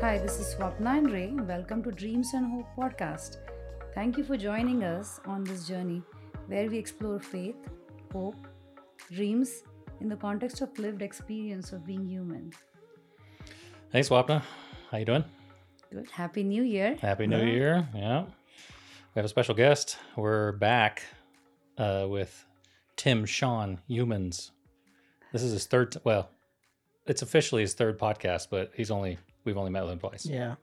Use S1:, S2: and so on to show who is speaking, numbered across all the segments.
S1: Hi, this is Swapna and Ray. Welcome to Dreams and Hope podcast. Thank you for joining us on this journey where we explore faith, hope, dreams in the context of lived experience of being human.
S2: Thanks, Swapna. How you doing?
S1: Good. Happy New Year.
S2: Happy New Year. Yeah. We have a special guest. We're back uh, with Tim Sean Youmans. This is his third, t- well, it's officially his third podcast, but he's only, we've only met with him twice.
S3: Yeah,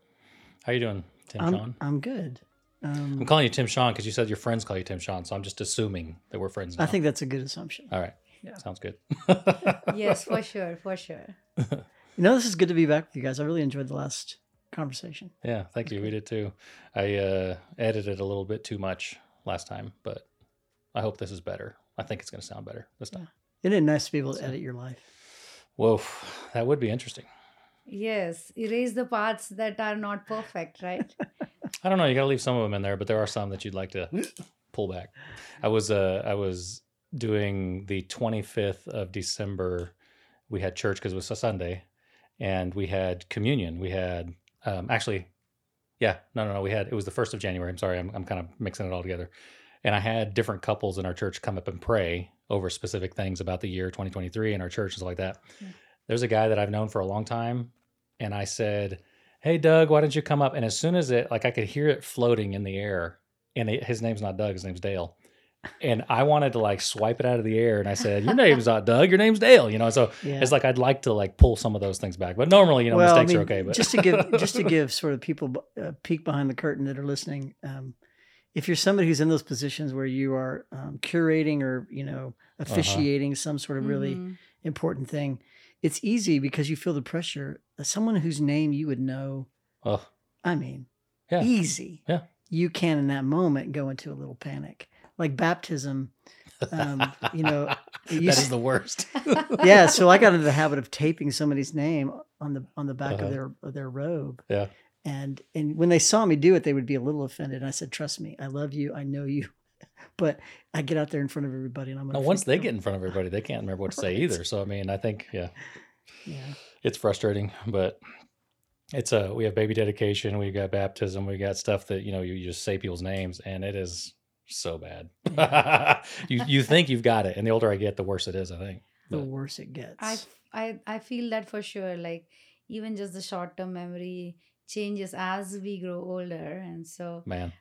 S2: How you doing, Tim
S3: I'm
S2: Sean?
S3: I'm good. Um,
S2: I'm calling you Tim Sean because you said your friends call you Tim Sean, so I'm just assuming that we're friends now.
S3: I think that's a good assumption.
S2: All right.
S3: Yeah.
S2: Sounds good.
S1: yes, for sure, for sure.
S3: You know, this is good to be back with you guys. I really enjoyed the last conversation.
S2: yeah, thank you. We did too. I uh, edited a little bit too much last time, but I hope this is better. I think it's going to sound better this time.
S3: Isn't it nice to be able to edit your life?
S2: Whoa, that would be interesting.
S1: Yes, erase the parts that are not perfect, right?
S2: I don't know. You got to leave some of them in there, but there are some that you'd like to pull back. I was uh, I was doing the 25th of December. We had church because it was a Sunday, and we had communion. We had um, actually, yeah, no, no, no. We had it was the first of January. I'm sorry, I'm I'm kind of mixing it all together. And I had different couples in our church come up and pray over specific things about the year 2023 in our church and stuff like that.
S1: Yeah.
S2: There's a guy that I've known for a long time, and I said, "Hey, Doug, why don't you come up?" And as soon as it, like, I could hear it floating in the air, and it, his name's not Doug, his name's Dale. And I wanted to like swipe it out of the air, and I said, "Your name's not Doug, your name's Dale." You know, so
S3: Yeah.
S2: it's like I'd like to like pull some of those things back, but normally, you know,
S3: well, I
S2: mistakes
S3: mean,
S2: are okay. But
S3: just to give just to give sort of people a peek behind the curtain that are listening, um, if you're somebody who's in those positions where you are um, curating or you know
S2: Uh-huh.
S3: officiating some sort of really
S1: Mhm.
S3: important thing, it's easy because you feel the pressure. Someone whose name you would know,
S2: oh,
S3: I mean,
S2: Yeah.
S3: easy.
S2: Yeah.
S3: You can in that moment go into a little panic, like baptism. Um, you know,
S2: that
S3: used-
S2: the worst.
S3: yeah. So I got into the habit of taping somebody's name on the on the back
S2: Uh-huh.
S3: of their of their robe.
S2: Yeah.
S3: And and when they saw me do it, they would be a little offended. And I said, "Trust me, I love you. I know you." But I get out there in front of everybody, and I'm
S2: Now, once they
S3: them.
S2: get in front of everybody, they can't remember what to say either. So I mean, I think yeah,
S3: yeah,
S2: it's frustrating, but it's a we have baby dedication, we've got baptism, we got stuff that you know you just say people's names, and it is so bad. you you think you've got it, and the older I get, the worse it is. I think.
S3: the worse it gets.
S1: I, I I feel that for sure. Like even just the short term memory changes as we grow older, and so
S2: man,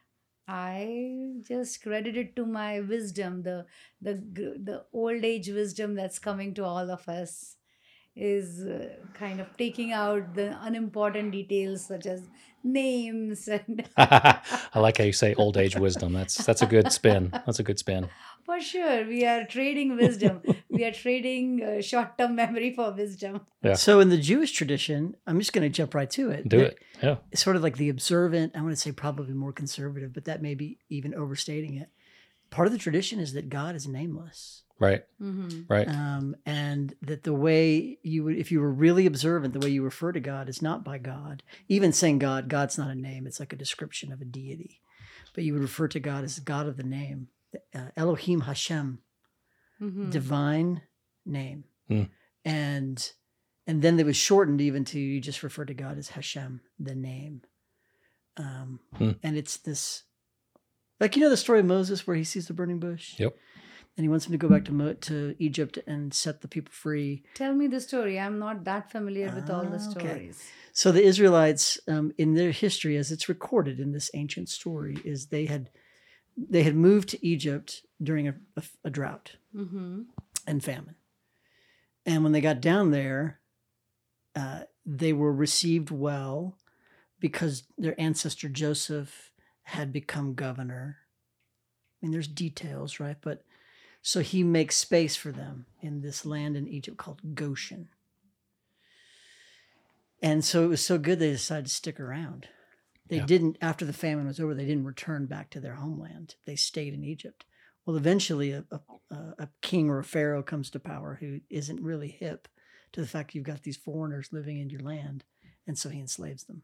S1: I just credit it to my wisdom, the the the old age wisdom that's coming to all of us is uh, kind of taking out the unimportant details such as names and
S2: I like how you say old age wisdom. That's that's a good spin. That's a good spin.
S1: for sure we are trading wisdom we are trading uh, short-term memory for wisdom
S2: Yeah.
S3: So in the Jewish tradition, I'm just going to jump right to it.
S2: Do it. Yeah.
S3: It's sort of like the observant. I want to say probably more conservative, but that may be even overstating it. Part of the tradition is that God is nameless.
S2: Right.
S1: mm-hmm.
S2: Right.
S3: um, and that the way you would, if you were really observant, the way you refer to God is not by God. Even saying God, God's not a name; it's like a description of a deity. But you would refer to God as God of the name, uh, Elohim Hashem,
S1: Mm-hmm.
S3: divine name,
S2: Hmm.
S3: and and then it was shortened even to you just refer to God as Hashem, the name. Um,
S2: Hmm.
S3: And it's this, like you know the story of Moses where he sees the burning bush.
S2: Yep.
S3: And he wants him to go back to Mo- to Egypt and set the people free.
S1: tell me the story i'm not that familiar with all the
S3: Ah, okay.
S1: stories
S3: So the Israelites, um, in their history, as it's recorded in this ancient story, is they had they had moved to Egypt during a, a, a drought
S1: mm-hmm.
S3: and famine, and when they got down there, uh, they were received well because their ancestor Joseph had become governor. I mean, there's details, right? But so he makes space for them in this land in Egypt called Goshen. And so it was so good they decided to stick around. They
S2: Yeah.
S3: didn't, after the famine was over, they didn't return back to their homeland. They stayed in Egypt. Well, eventually, a, a, a king or a pharaoh comes to power who isn't really hip to the fact you've got these foreigners living in your land. And so he enslaves them.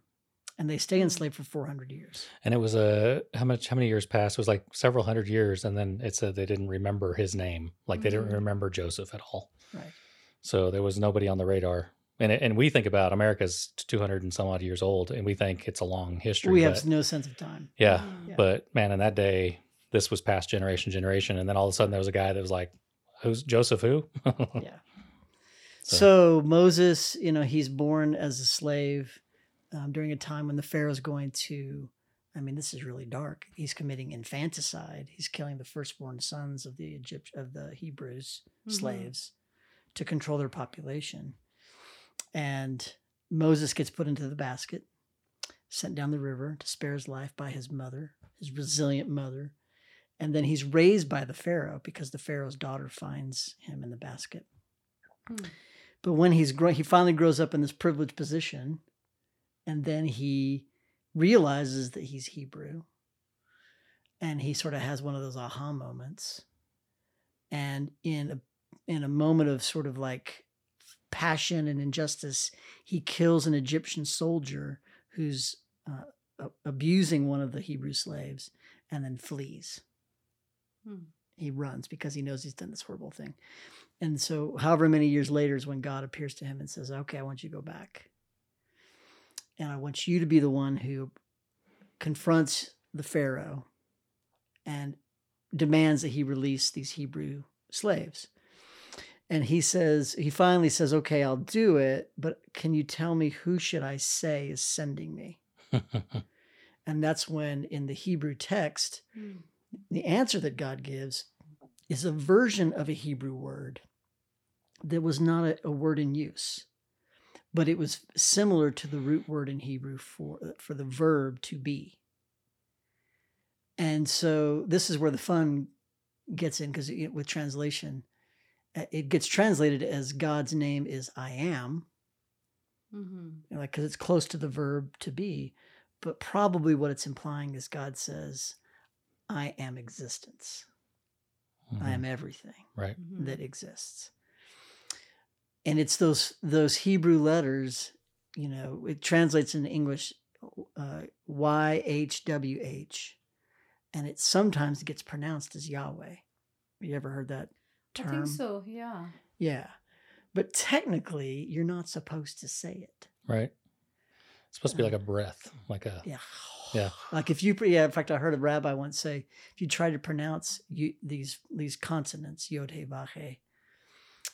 S3: And they stay enslaved for 400 years.
S2: And it was a how much how many years passed? It was like several hundred years, and then it said they didn't remember his name, like they didn't
S1: Mhm.
S2: remember Joseph at all.
S3: Right.
S2: So there was nobody on the radar. And and we think about America's two hundred and some odd years old, and we think it's a long history.
S3: we
S2: but-
S3: have no sense of time.
S2: yeah,
S1: Mm.
S3: Yeah.
S2: but man, in that day, this was past generation, generation, and then all of a sudden there was a guy that was like, "Who's Joseph? Who?"
S3: Yeah.
S2: So-
S3: So, Moses, you know, he's born as a slave um, during a time when the Pharaoh's going to. I mean, this is really dark. He's committing infanticide. He's killing the firstborn sons of the Egypt of the Hebrews
S1: Mhm.
S3: slaves to control their population. And Moses gets put into the basket, sent down the river to spare his life by his mother, his resilient mother. And then he's raised by the Pharaoh because the Pharaoh's daughter finds him in the basket.
S1: Hmm.
S3: But when he's grown, he finally grows up in this privileged position, and then he realizes that he's Hebrew, and he sort of has one of those aha moments. And in a in a moment of sort of like passion and injustice, he kills an Egyptian soldier who's uh, abusing one of the Hebrew slaves, and then flees.
S1: Hmm.
S3: He runs because he knows he's done this horrible thing. And so, however many years later is when God appears to him and says, Okay, I want you to go back. And I want you to be the one who confronts the Pharaoh and demands that he release these Hebrew slaves. And he says, he finally says, Okay, I'll do it, but can you tell me who should I say is sending me? And that's when in the Hebrew text,
S1: Mm.
S3: the answer that God gives is a version of a Hebrew word that was not a, a word in use, but it was similar to the root word in Hebrew for, for the verb to be. And so this is where the fun gets in because with translation, uh, it gets translated as God's name is I am, mm-hmm. like because it's close to the verb to be, but probably what it's implying is God says, I am existence. I am everything
S2: right.
S1: Mhm.
S3: that exists. And it's those those Hebrew letters, you know, it translates in English uh, Y H W H, and it sometimes gets pronounced as Yahweh. You ever heard that
S1: I
S3: term?
S1: think so. Yeah.
S3: Yeah, but technically, you're not supposed to say it.
S2: Right. It's supposed to be like a breath, like a
S3: Yeah.
S2: Yeah.
S3: Like if you, yeah. In fact, I heard a rabbi once say, if you try to pronounce you, these these consonants, yod he vav he,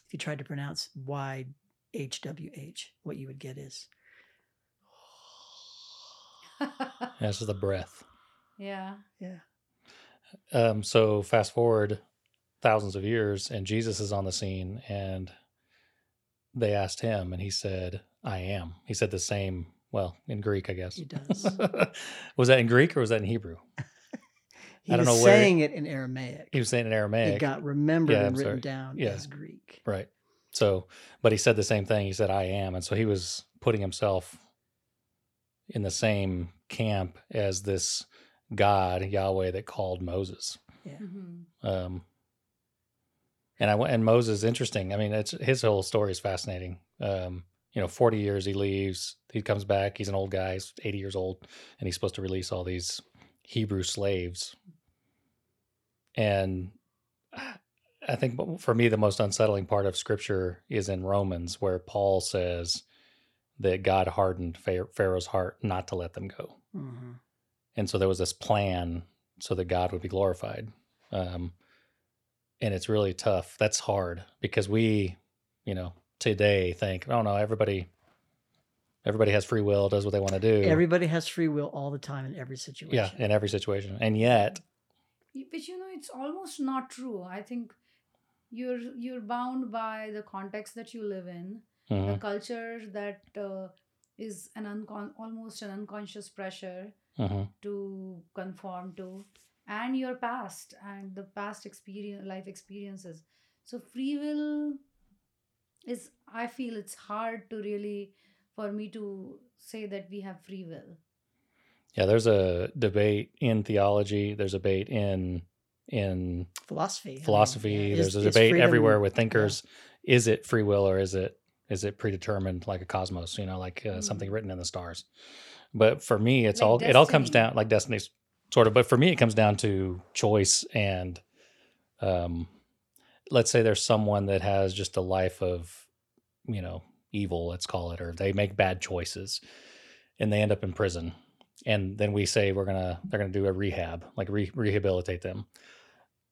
S3: if you tried to pronounce y h w h, what you would get is
S2: yeah, this is the breath.
S1: yeah.
S3: yeah,
S2: Um, so fast forward thousands of years, and Jesus is on the scene, and they asked him, and he said, "I am." He said the same. Well, in Greek, I guess.
S3: he does.
S2: was that in Greek or was that in Hebrew?
S3: He
S2: I don't
S3: was
S2: know where-
S3: saying it in Aramaic.
S2: He was saying in Aramaic.
S3: It got remembered
S2: Yeah,
S3: and
S2: I'm
S3: written
S2: sorry.
S3: down
S2: Yeah.
S3: as Greek.
S2: right? So, but he said the same thing. He said, "I am," and so he was putting himself in the same camp as this God Yahweh that called Moses.
S1: Mhm.
S2: Um, and I went, and Moses, interesting. I mean, it's his whole story is fascinating. Um, you know, 40 years he leaves, he comes back, he's an old guy, he's 80 years old, and he's supposed to release all these Hebrew slaves. And I think for me, the most unsettling part of scripture is in Romans, where Paul says that God hardened Pharaoh's heart not to let them go
S3: hmm
S2: and so there was this plan so that God would be glorified. Um, and it's really tough. That's hard because we, you know, today think, oh no, everybody, everybody has free will, does what they want to do.
S3: Everybody has free will all the time in every situation.
S2: yeah, in every situation, and yet,
S1: But you know, it's almost not true. I think you're you're bound by the context that you live in, the
S2: mhm,
S1: culture that uh, is an uncon- almost an unconscious pressure
S2: mhm,
S1: to conform to and your past and the past experience life experiences so free will is i feel it's hard to really for me to say that we have free will
S2: yeah. There's a debate in theology. There's a debate in in
S3: Philosophy. I mean,
S2: philosophy.
S3: yeah, is-
S2: there's a debate everywhere with thinkers. Is it free will or is it is it predetermined like a cosmos? You know, like uh, something
S1: Mm.
S2: written in the stars. But for me, it's
S1: Like
S2: all it all comes down like destiny's sort of. But for me, it comes down to choice and, um, let's say there's someone that has just a life of, you know, evil, let's call it, or they make bad choices, and they end up in prison, and then we say we're gonna they're gonna do a rehab, like re- rehabilitate them.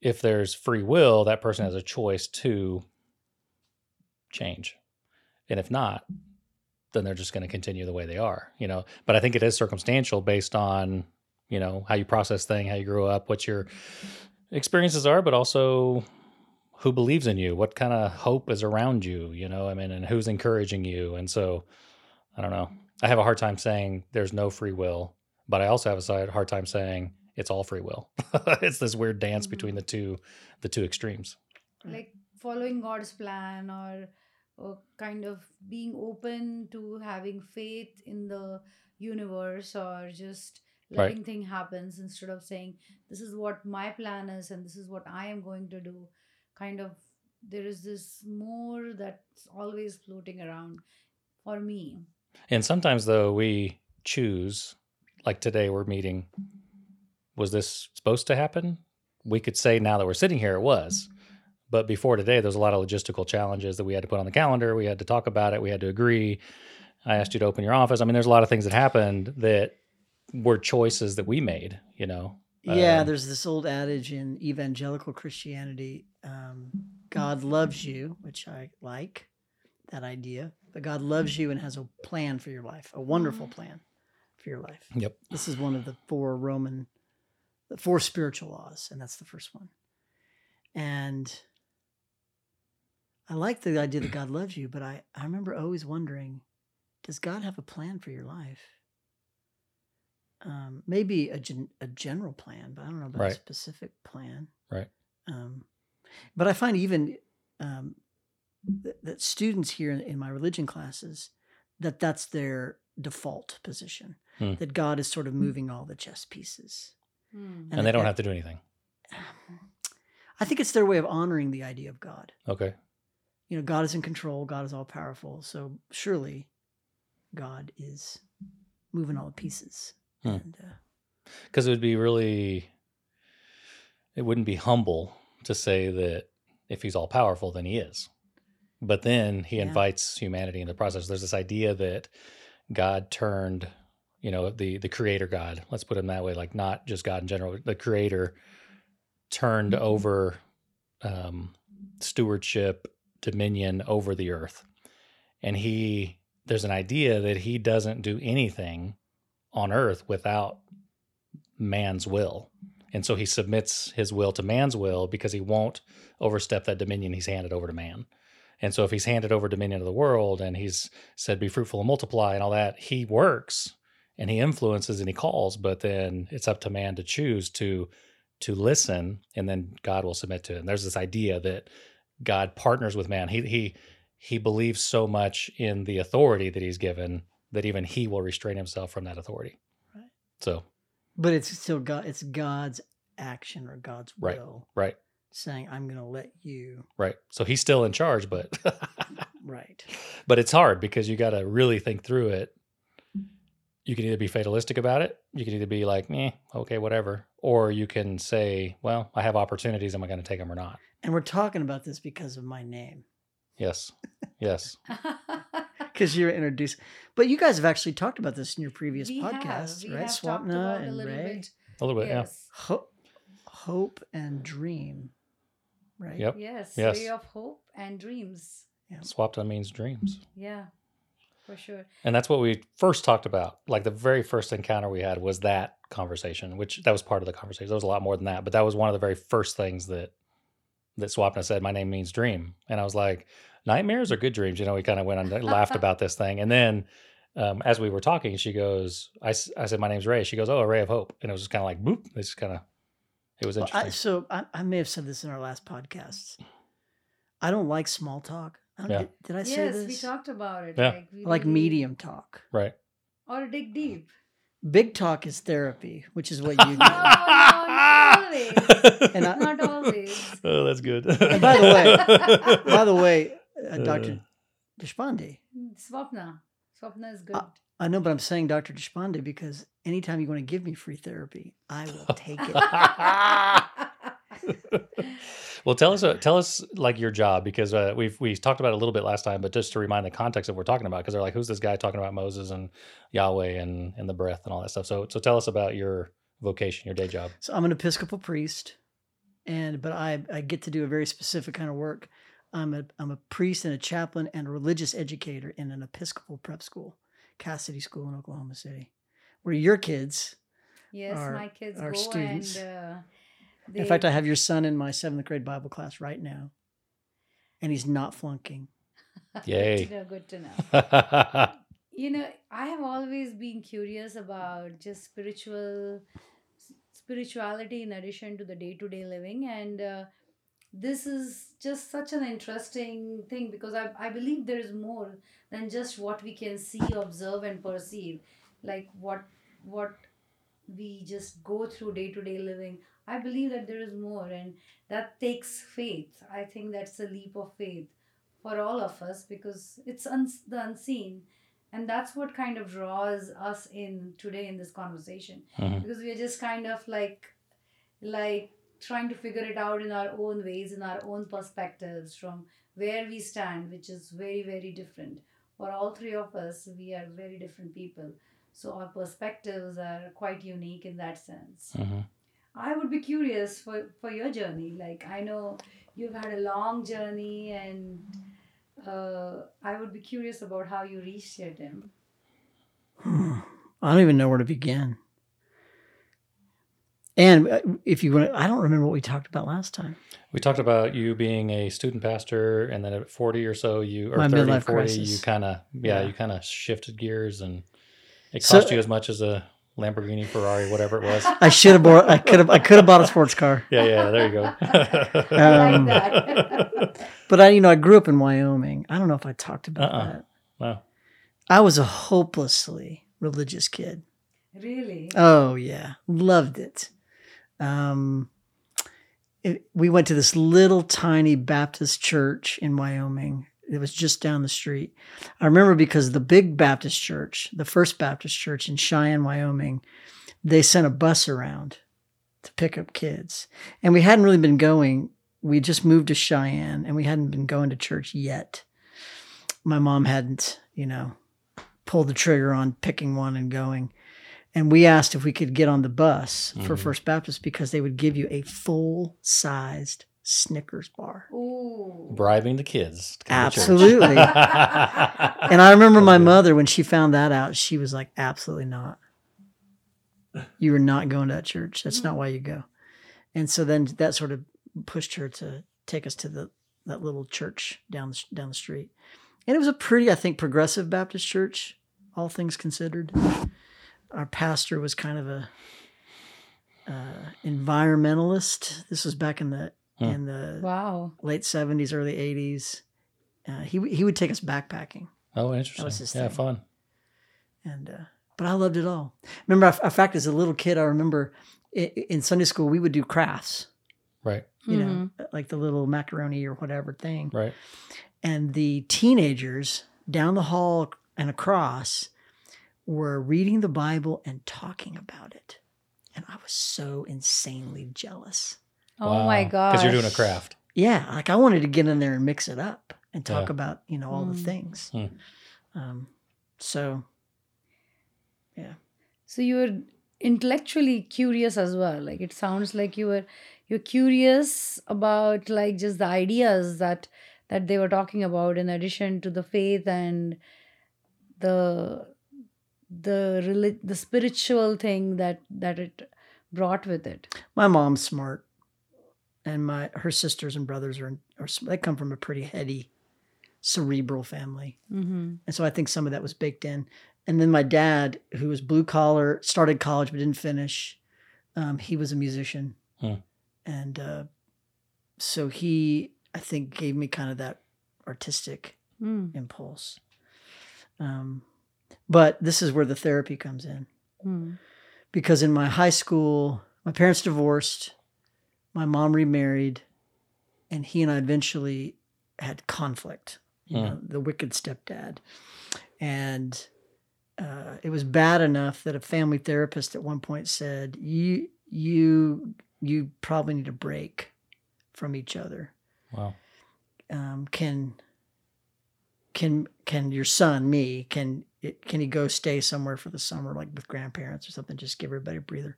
S2: If there's free will, that person has a choice to change, and if not, then they're just going to continue the way they are, you know. But I think it is circumstantial based on, you know, how you process thing, how you grew up, what your experiences are, but also who believes in you, what kind of hope is around you, you know, I mean, and who's encouraging you. And so I don't know. I have a hard time saying there's no free will, but I also have a hard time saying it's all free will. it's this weird dance
S1: Mhm.
S2: between the two the two extremes.
S1: like following God's plan or, or kind of being open to having faith in the universe or just
S2: Right.
S1: letting thing happens instead of saying this is what my plan is and this is what I am going to do. Kind of there is this more that's always floating around for me.
S2: And sometimes though we choose like today we're meeting was this supposed to happen? We could say now that we're sitting here it was. But before today there's a lot of logistical challenges that we had to put on the calendar, we had to talk about it, we had to agree. I asked you to open your office. I mean there's a lot of things that happened that were choices that we made, you know.
S3: Yeah,
S2: Um,
S3: there's this old adage in evangelical Christianity um, God loves you, which I like that idea, but God loves you and has a plan for your life, a wonderful plan for your life.
S2: Yep.
S3: This is one of the four Roman, the four spiritual laws, and that's the first one. And I like the idea that God loves you, but I, I remember always wondering does God have a plan for your life? Um, maybe a, gen, a general plan, but I don't know about
S2: Right.
S3: a specific plan.
S2: Right.
S3: Um, but I find even um, that, that students here in, in my religion classes that that's their default position
S2: Hmm.
S3: that God is sort of moving all the chess pieces.
S1: Hmm.
S2: And, they don't
S3: that-
S2: have to do anything.
S3: I think it's their way of honoring the idea of God.
S2: Okay.
S3: You know, God is in control, God is all powerful. So surely God is moving all the pieces.
S2: Hmm.
S3: Uh,
S2: because it would be really it wouldn't be humble to say that if he's all powerful then he is but then he
S3: Yeah.
S2: invites humanity in the process there's this idea that god turned you know the the creator god let's put him that way like not just god in general the creator turned over um stewardship dominion over the earth and he there's an idea that he doesn't do anything on earth without man's will. And so he submits his will to man's will because he won't overstep that dominion he's handed over to man. And so if he's handed over dominion of the world and he's said be fruitful and multiply and all that, he works and he influences and he calls, but then it's up to man to choose to to listen and then God will submit to it. And there's this idea that God partners with man. He he he believes so much in the authority that he's given that even he will restrain himself from that authority.
S3: Right.
S2: So
S3: but it's still God, it's God's action or God's
S2: Right.
S3: will
S2: right.
S3: saying, I'm going to let you.
S2: Right. So he's still in charge, but
S3: Right.
S2: but it's hard because you got to really think through it. You can either be fatalistic about it, you can either be like, "Eh, okay, whatever," or you can say, "Well, I have opportunities. Am I going to take them or not?"
S3: And we're talking about this because of my name.
S2: Yes, yes,
S3: Because you're introduced. But you guys have actually talked about this in your previous
S1: we have,
S3: podcasts,
S1: we
S3: right?
S1: have talked
S3: Swapna
S1: about a
S3: and
S1: little
S3: Ray.
S1: bit.
S2: a little bit.
S1: Yes.
S3: Ho- hope and dream, right?
S2: Yep.
S1: Yes.
S2: Yes.
S1: Way of hope and dreams.
S2: Yeah. Swapna means dreams,
S1: Yeah. For sure.
S2: and that's what we first talked about. Like the very first encounter we had was that conversation, which that was part of the conversation. There was a lot more than that, but that was one of the very first things that that Swapna said. My name means dream, and I was like, nightmares are good dreams. You know, we kind of went on and laughed about this thing, and then. Um, as we were talking, she goes, I, "I said, my name's Ray. She goes, oh, a ray of hope. And it was just kind of like, boop. It's kind of, it was
S3: Well,
S2: interesting.
S3: I, so I, I may have said this in our last podcasts. I don't like small talk. I don't,
S2: Yeah.
S3: did, did I say
S1: yes,
S3: this?
S1: we talked about it.
S2: Yeah.
S1: Like, we
S3: like
S1: really-
S3: medium talk.
S2: right.
S1: Or dig deep.
S3: Big talk is therapy, which is what you do.
S1: No, no, not always.
S3: And I-
S1: Not always.
S2: oh, that's good.
S3: And by the way, by the way, uh, Dr.
S2: Uh.
S3: Deshpande,
S1: Swapna. Swapna is good.
S3: Uh, I know, but I'm saying Dr. Deshpande because anytime you want to give me free therapy, I will take it.
S2: well, tell us uh, tell us like your job because uh, we've we talked about it a little bit last time, but just to remind the context of what we're talking about because they're like, who's this guy talking about Moses and Yahweh and and the breath and all that stuff. So so tell us about your vocation, your day job.
S3: So I'm an Episcopal priest, and but I I get to do a very specific kind of work. I'm a I'm a priest and a chaplain and a religious educator in an Episcopal prep school, Casady School in Oklahoma City, where your kids.
S1: yes,
S3: Our-
S1: my kids
S3: our
S1: go
S3: students.
S1: and. Uh,
S3: In fact, I have your son in my seventh grade Bible class right now, and he's not flunking.
S2: Yay.
S1: Good to know. Good to know. you know i have always been curious about just spiritual spirituality in addition to the day-to-day living and uh, this is just such an interesting thing because I, I believe there is more than just what we can see observe and perceive like what what we just go through day-to-day living i believe that there is more and that takes faith. I think that's a leap of faith for all of us because it's uns the unseen. And that's what kind of draws us in today in this conversation
S2: Mhm.
S1: because we are just kind of like like trying to figure it out in our own ways in our own perspectives from where we stand which is very very different. For all three of us we are very different people. So our perspectives are quite unique in that sense.
S2: Mhm.
S1: I would be curious for, for your journey. Like, I know you've had a long journey, and uh, I would be curious about how you reached here, Tim.
S3: Hmm. I don't even know where to begin. And uh, if you want, I don't remember what we talked about last time.
S2: We talked about you being a student pastor, and then at 40 or so, you or
S3: My
S2: 30, 40,
S3: crisis.
S2: you kind of yeah,
S3: Yeah.
S2: you kind of shifted gears, and it
S3: So-
S2: cost you as much as a Lamborghini, Ferrari, whatever it was.
S3: I should have bought. I could have. I could have bought a sports car.
S2: yeah, yeah, there you go.
S3: Um. But I, you know, I grew up in Wyoming. I don't know if I talked about
S2: Uh-uh.
S3: that.
S2: wow.
S3: I was a hopelessly religious kid.
S1: really?
S3: Oh yeah, loved it. Um, it, we went to this little tiny Baptist church in Wyoming. It was just down the street. I remember because the big Baptist church, the first Baptist church in Cheyenne, Wyoming, they sent a bus around to pick up kids, and we hadn't really been going. We just moved to Cheyenne, and we hadn't been going to church yet. My mom hadn't, you know, pulled the trigger on picking one and going and we asked if we could get on the bus for
S2: Mhm.
S3: First Baptist because they would give you a full sized Snickers bar.
S1: Ooh.
S2: Bribing the kids. to come to.
S3: Absolutely. And I remember my mother when she found that out, she was like, "Absolutely not. You are not going to that church. That's not why you go." And so then that sort of pushed her to take us to the that little church down the, down the street. And it was a pretty, I think, progressive Baptist church, all things considered. Our pastor was kind of a uh, environmentalist. This was back in the
S2: Hmm.
S3: in the
S1: Wow.
S3: late seventies, early eighties. Uh, he he would take us backpacking,
S2: oh, interesting.
S3: was his
S2: yeah,
S3: thing.
S2: fun.
S3: and uh, but I loved it all. Remember, in fact, as a little kid, I remember in Sunday school we would do crafts,
S2: Right,
S3: you
S1: Mm-hmm.
S3: know, like the little macaroni or whatever thing,
S2: right.
S3: and the teenagers down the hall and across were reading the Bible and talking about it, and I was so insanely jealous.
S1: Oh my god.
S2: Because you're doing a craft.
S3: Yeah, like I wanted to get in there and mix it up and talk
S2: Yeah.
S3: about you know all the
S1: Mm.
S3: things.
S2: Hmm.
S3: Um, so yeah.
S1: So you were intellectually curious as well. Like it sounds like you were you're curious about like just the ideas that that they were talking about in addition to the faith and the the relig- the spiritual thing that that it brought with it.
S3: my mom's smart, and my her sisters and brothers are, are they come from a pretty heady, cerebral family,
S1: Mm-hmm.
S3: and so I think some of that was baked in. And then my dad, who was blue collar, started college but didn't finish. Um, he was a musician,
S2: Hmm.
S3: and uh, so he, I think, gave me kind of that artistic
S1: Mm.
S3: impulse. Um, but this is where the therapy comes in
S1: Mm.
S3: because in my high school, my parents divorced, my mom remarried, and he and I eventually had conflict. You
S2: Hmm.
S3: know, the wicked stepdad, and uh, it was bad enough that a family therapist at one point said, "You you you probably need a break from each other."
S2: Wow.
S3: um, can can can your son me can it, can he go stay somewhere for the summer like with grandparents or something just give everybody a breather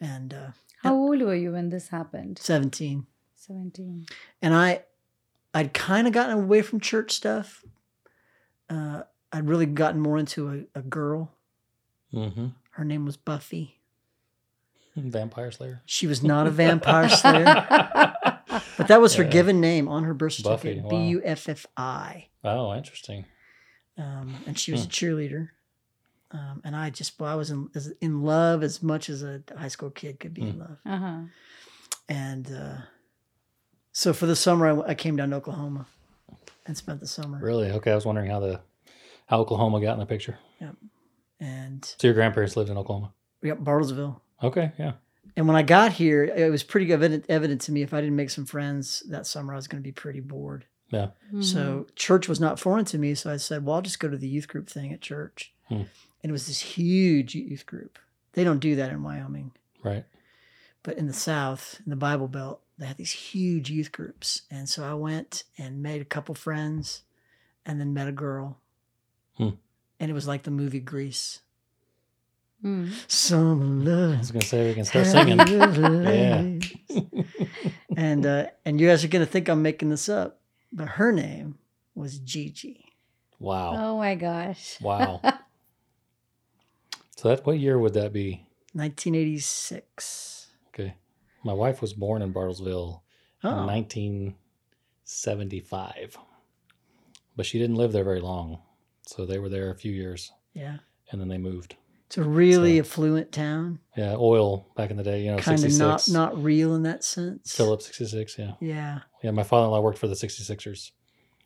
S3: and uh,
S1: How old were you when this happened?
S3: 17
S1: 17.
S3: and i i'd kind of gotten away from church stuff uh, i'd really gotten more into a, a girl
S2: Mm-hmm.
S3: her name was buffy
S2: Vampire Slayer.
S3: she was not a vampire slayer but that was her given name on her birth certificate
S2: wow.
S3: b-u-f-f-i
S2: Oh, interesting.
S3: um, and she was
S2: Hmm.
S3: a cheerleader. Um, and I just, well, I was in, as, in love as much as a high school kid could be in
S2: Hmm.
S3: love.
S1: Uh-huh.
S3: And uh, so for the summer, I, I came down to Oklahoma and spent the summer.
S2: Really? Okay. I was wondering how the how Oklahoma got in the picture. Yep.
S3: And
S2: So your grandparents lived in Oklahoma.
S3: we got Bartlesville.
S2: Okay. Yeah.
S3: And when I got here, it was pretty evident, evident to me if I didn't make some friends that summer, I was going to be pretty bored.
S2: Yeah.
S1: Mm-hmm.
S3: So church was not foreign to me. So I said, well, I'll just go to the youth group thing at church.
S2: Hmm.
S3: And it was this huge youth group. They don't do that in Wyoming.
S2: Right.
S3: but in the South, in the Bible Belt, they had these huge youth groups. And so I went and made a couple friends and then met a girl.
S2: Hmm.
S3: And it was like the movie Grease.
S1: Mm.
S3: Some
S2: I was gonna say we can start singing.
S3: yeah. and uh, and you guys are gonna think I'm making this up, but her name was Gigi.
S2: Wow.
S1: Oh my gosh.
S2: Wow. so that what year would that be?
S3: 1986.
S2: Okay. My wife was born in Bartlesville in
S3: Oh,
S2: 1975, but she didn't live there very long. So they were there a few years,
S3: yeah.
S2: and then they moved.
S3: It's a really
S2: So-
S3: affluent town.
S2: Yeah, oil back in the day. You know,
S3: Kind of
S2: 66.
S3: not not real in that sense.
S2: Phillips 66. Yeah.
S3: Yeah.
S2: Yeah, my father-in-law worked for the 66ers.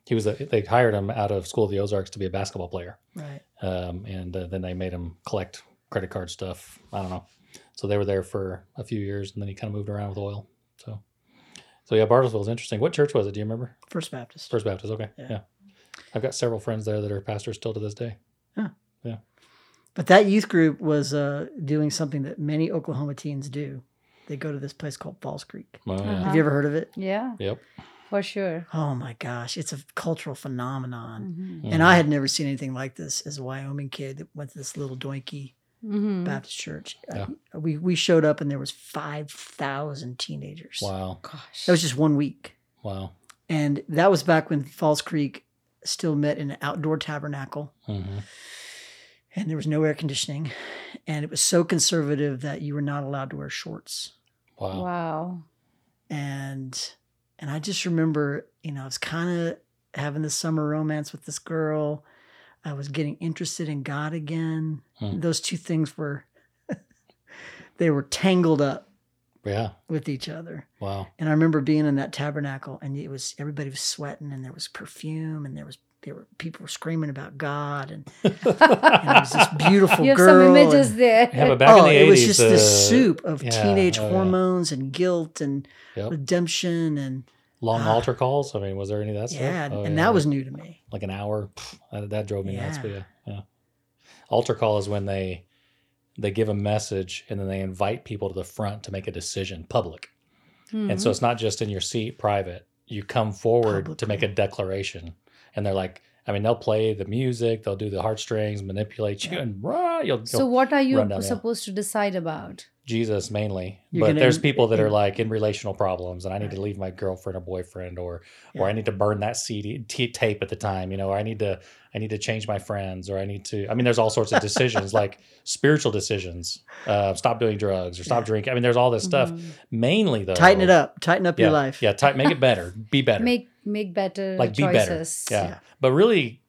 S2: He was a, they hired him out of School of the Ozarks to be a basketball player,
S3: Right.
S2: um, and uh, then they made him collect credit card stuff. I don't know. So they were there for a few years, and then he kind of moved around with oil. So, so yeah, Bartlesville is interesting. What church was it? Do you remember?
S3: First Baptist.
S2: First Baptist. Okay,
S3: Yeah.
S2: yeah. I've got several friends there that are pastors still to this day. Huh. Yeah.
S3: But that youth group was uh, doing something that many Oklahoma teens do. They go to this place called Falls Creek.
S2: Oh, yeah.
S3: Have you ever heard of it?
S1: Yeah,
S2: Yep.
S1: for sure.
S3: Oh my gosh, it's a cultural phenomenon.
S1: Mhm.
S3: And I had never seen anything like this as a Wyoming kid that went to this little doinky
S1: Mhm.
S3: Baptist church.
S2: Yeah.
S3: Uh, we we showed up and there was five thousand teenagers.
S2: Wow.
S1: Gosh.
S3: That was just one week,
S2: Wow.
S3: and that was back when Falls Creek still met in an outdoor tabernacle.
S2: hmm
S3: and there was no air conditioning and it was so conservative that you were not allowed to wear shorts
S2: Wow.
S1: wow.
S3: and and i just remember you know i was kind of having this summer romance with this girl i was getting interested in god again
S2: Hmm.
S3: those two things were they were tangled up
S2: Yeah.
S3: with each other
S2: Wow.
S3: and i remember being in that tabernacle and it was everybody was sweating and there was perfume and there was there were people were screaming about god and, and it was this beautiful
S1: You have
S3: girl
S1: some
S3: and-
S1: images there.
S2: Yeah, but back in
S3: oh,
S2: the
S3: it
S2: 80s,
S3: was just this
S2: uh,
S3: soup of
S2: yeah,
S3: teenage
S2: oh, yeah.
S3: hormones and guilt and
S2: Yep.
S3: redemption and
S2: Long
S3: Ah.
S2: altar calls. I mean, was there any of that stuff?
S3: yeah,
S2: Oh,
S3: and
S2: yeah.
S3: that was new to me.
S2: like an hour. Pff, That, that drove me nuts. But
S3: Yeah.
S2: yeah, yeah. Altar call is when they they give a message and then they invite people to the front to make a decision public. And
S3: Mm-hmm.
S2: so it's not just in your seat private. You come forward to make a declaration, and they're like, I mean, they'll play the music, they'll do the heartstrings, manipulate you,
S3: Yeah.
S2: and rah, you'll,
S1: So
S2: you'll
S1: what are you
S2: run down the aisle.
S1: supposed to decide about?
S2: Jesus mainly.
S3: You're
S2: but
S3: gonna
S2: there's people that are like in relational problems, and I need to leave my girlfriend or boyfriend, or
S3: Yeah.
S2: or I need to burn that CD t- tape at the time, you know, or I need to I need to change my friends, or I need to. I mean, there's all sorts of decisions like spiritual decisions. Uh, stop doing drugs or stop
S3: Yeah.
S2: drinking. I mean, there's all this stuff.
S1: Mhm.
S2: Mainly though,
S3: Tighten it up, tighten up
S2: Yeah,
S3: your life.
S2: yeah. Tight, make it better. Be better.
S1: Make make better
S2: like be better. Yeah.
S3: Yeah.
S2: But really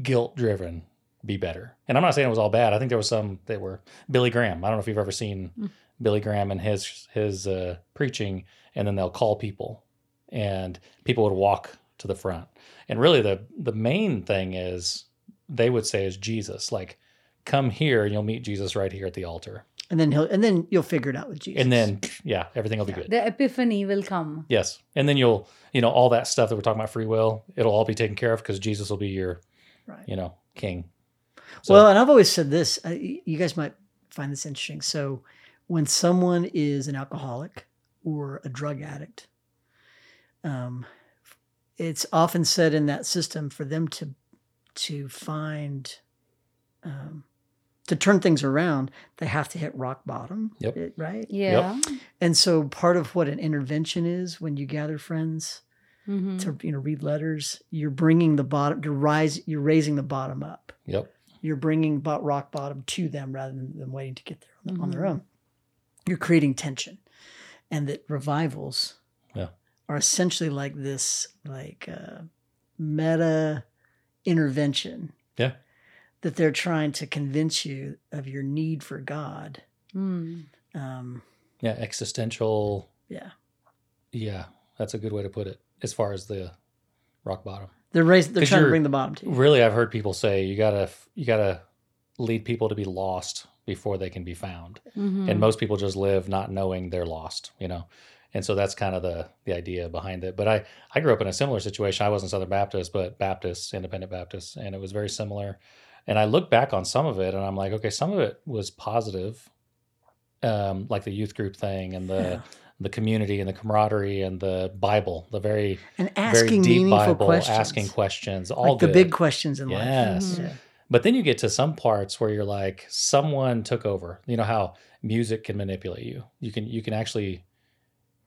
S2: guilt driven, be better. And I'm not saying it was all bad. I think there was some that were Billy Graham. I don't know if you've ever seen
S1: Mm.
S2: Billy Graham and his his uh, preaching, and then they'll call people, and people would walk to the front. And really, the the main thing is they would say is Jesus, like, come here and you'll meet Jesus right here at the altar,
S3: And then he'll and then you'll figure it out with Jesus.
S2: and then yeah, everything will be
S3: Yeah.
S2: good.
S1: The epiphany will come.
S2: Yes, and then you'll you know all that stuff that we're talking about free will, it'll all be taken care of because Jesus will be your
S3: right.
S2: you know king. So,
S3: well, and I've always said this. uh, You guys might find this interesting. So, when someone is an alcoholic or a drug addict, um, it's often said in that system for them to to find um, to turn things around, they have to hit rock bottom.
S2: Yep.
S3: it- right.
S1: Yeah.
S3: And so, part of what an intervention is when you gather friends
S1: Mhm.
S3: to you know read letters, you're bringing the bottom, you're rise, you're raising the bottom up
S2: yep.
S3: You're bringing bo- rock bottom to them rather than them waiting to get there on, on their
S1: Mhm.
S3: own. You're creating tension, and that revivals
S2: Yeah.
S3: are essentially like this, like uh, meta intervention.
S2: Yeah.
S3: that they're trying to convince you of your need for God.
S1: Mm.
S3: Um,
S2: Yeah. Existential.
S3: yeah,
S2: Yeah. That's a good way to put it as far as the rock bottom.
S3: They're raising, they're trying to bring the bottom to you.
S2: Really, I've heard people say you gotta you gotta lead people to be lost before they can be found.
S1: Mhm.
S2: And most people just live not knowing they're lost, you know. And so that's kind of the the idea behind it. But I I grew up in a similar situation. I wasn't Southern Baptist, but Baptist, Independent Baptist, and it was very similar. And I look back on some of it, and I'm like, okay, some of it was positive, um, like the youth group thing and the
S3: Yeah.
S2: The community and the camaraderie and the Bible, the very
S3: And
S2: very
S3: asking
S2: deep
S3: meaningful
S2: Bible,
S3: questions,
S2: asking questions, all
S3: like the
S2: good.
S3: big questions in life.
S2: Yes.
S1: Mhm.
S2: But then you get to some parts where you're like, someone took over. You know how music can manipulate you. You can you can actually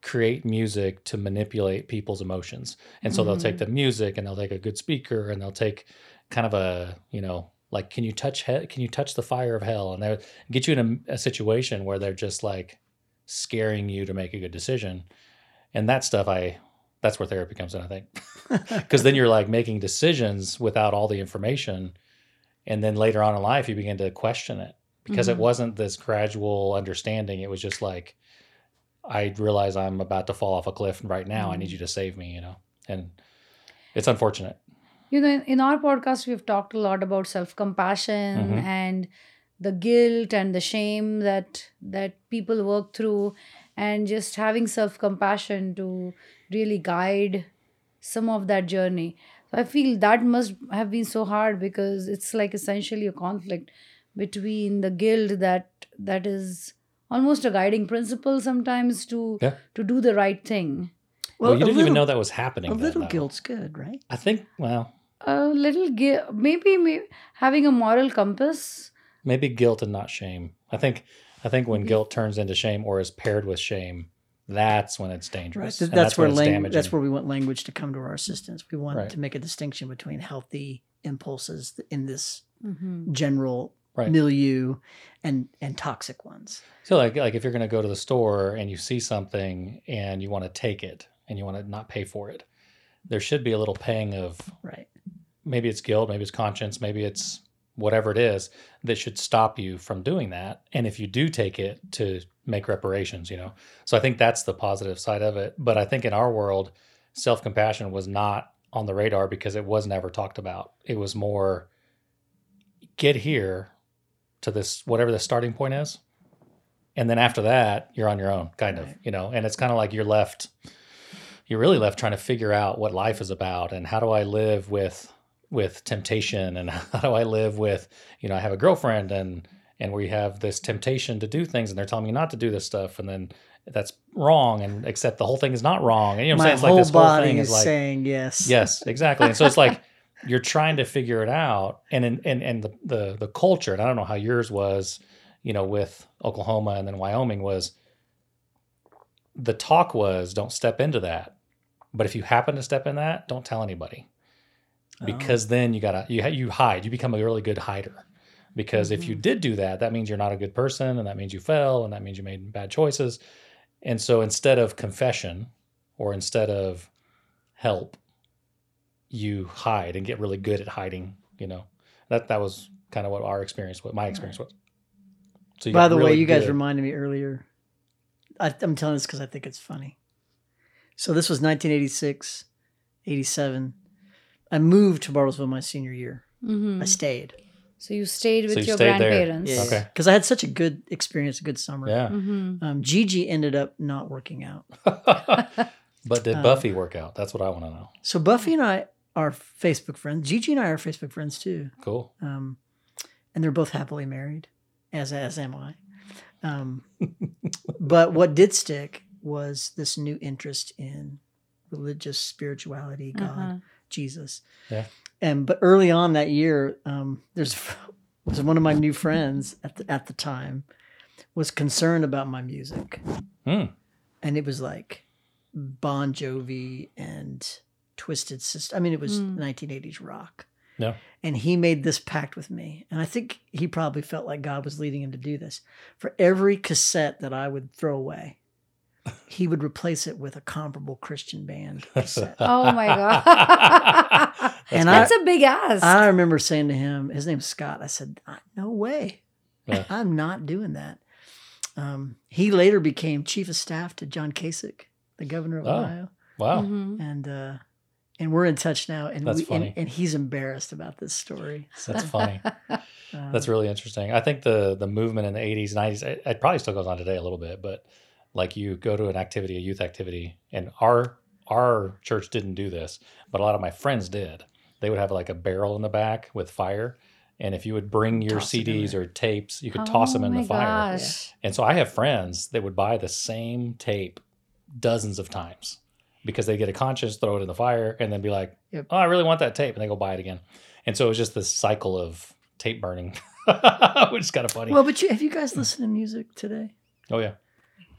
S2: create music to manipulate people's emotions. And so they'll take the music and they'll take a good speaker and they'll take kind of a, you know, like can you touch he- can you touch the fire of hell and they get you in a, a situation where they're just like scaring you to make a good decision. And that stuff I that's where therapy comes in, I think. Because then you're like making decisions without all the information and then later on in life you begin to question it because it
S1: Mhm.
S2: wasn't this gradual understanding it was just like i realize i'm about to fall off a cliff right now i need
S1: Mhm.
S2: you to save me you know and it's unfortunate
S1: you know in, our podcast we've talked a lot about self-compassion
S2: Mhm.
S1: and the guilt and the shame that that people work through and just having self-compassion to really guide some of that journey so i feel that must have been so hard because it's like essentially a conflict between the guilt that that is almost a guiding principle sometimes to
S2: Yeah.
S1: to do the right thing
S2: well, you didn't
S3: little,
S2: even know that was happening
S3: a little
S2: though.
S3: guilt's good, right?
S2: i think well
S1: a little guilt maybe, maybe having a moral compass
S2: maybe guilt and not shame i think i think when
S1: Mhm.
S2: guilt turns into shame or is paired with shame that's when it's dangerous
S3: Th-
S2: and
S3: That's, where
S2: when it's
S3: lang- that's where we want language to come to our assistance. We want
S2: Right.
S3: to make a distinction between healthy impulses in this
S1: Mhm.
S3: general
S2: Right.
S3: milieu and and toxic ones.
S2: So like like if you're going to go to the store and you see something and you want to take it and you want to not pay for it, there should be a little pang of
S3: Right.
S2: maybe it's guilt, maybe it's conscience, maybe it's whatever it is that should stop you from doing that. And if you do take it to make reparations, you know. So I think that's the positive side of it. But I think in our world, self-compassion was not on the radar because it was never talked about. It was more get here to this whatever the starting point is. And then after that, you're on your own, kind of, you know, and it's kind of like you're left you're really left trying to figure out what life is about and how do I live with with temptation and how do I live with you know I have a girlfriend and and we have this temptation to do things and they're telling me not to do this stuff and then that's wrong and except the whole thing is not wrong. And you know what
S3: My
S2: I'm saying?
S3: Whole
S2: it's like this whole
S3: body
S2: thing
S3: is
S2: is like
S3: saying yes.
S2: yes exactly. And so it's like you're trying to figure it out and in, and and the, the the culture and I don't know how yours was you know with Oklahoma and then Wyoming was the talk was don't step into that. But if you happen to step in that don't tell anybody
S3: Oh.
S2: because then you gotta you you hide you become a really good hider because if you
S1: Mhm.
S2: did do that that means you're not a good person and that means you fell and that means you made bad choices and so instead of confession or instead of help you hide and get really good at hiding you know that that was kind of what our experience what my experience was so
S3: By the way,
S2: really
S3: you guys
S2: good.
S3: reminded me earlier. I, I'm telling this because I think it's funny. So this was 1986, 87. I moved to Bartlesville my senior year.
S1: Mhm.
S3: I stayed.
S1: So you stayed
S2: So
S1: with
S2: you
S1: your
S2: stayed there.
S1: grandparents.
S3: Yeah.
S2: Okay.
S3: Because I had such a good experience, a good summer.
S2: yeah
S1: hmm
S3: Um, Gigi ended up not working out.
S2: but did
S3: Um,
S2: buffy work out that's what i want to know
S3: So Buffy and I are Facebook friends. Gigi and I are Facebook friends too.
S2: cool
S3: Um, and they're both happily married, as as am I. Um, but what did stick was this new interest in religious spirituality, God,
S1: Uh-huh.
S3: Jesus.
S2: Yeah.
S3: And but early on that year, um, there's was one of my new friends at the at the time was concerned about my music,
S2: Hmm.
S3: and it was like Bon Jovi and Twisted Sister. I mean, it was
S1: Hmm.
S3: 1980s rock.
S2: Yeah.
S3: And he made this pact with me, and I think he probably felt like God was leading him to do this. For every cassette that I would throw away, he would replace it with a comparable Christian band cassette.
S1: Oh my god.
S3: And
S1: That's a big ask.
S3: I remember saying to him, his name's Scott. I said, "Uh, "No way,
S2: Yeah.
S3: I'm not doing that." Um, he later became chief of staff to John Kasich, the governor of
S2: Oh.
S3: Ohio,
S2: Wow.
S1: Mhm.
S3: and uh, and we're in touch now. And
S2: That's
S3: we,
S2: funny.
S3: And, and he's embarrassed about this story.
S2: That's funny.
S3: Um,
S2: That's really interesting. I think the the movement in the 80s, 90s, it, it probably still goes on today a little bit, but like you go to an activity, a youth activity, and our our church didn't do this, but a lot of my friends did. They would have like a barrel in the back with fire, and if you would bring your
S3: Toss
S2: CDs or tapes, you could toss them
S1: Oh
S2: in the fire.
S1: gosh.
S2: And so I have friends that would buy the same tape dozens of times because they get a conscience, throw it in the fire, and then be like,
S3: Yep.
S2: "Oh, I really want that tape," and they go buy it again. And so it was just this cycle of tape burning, which is kind of funny.
S3: well, but you, have you guys listened to music today?
S2: oh yeah,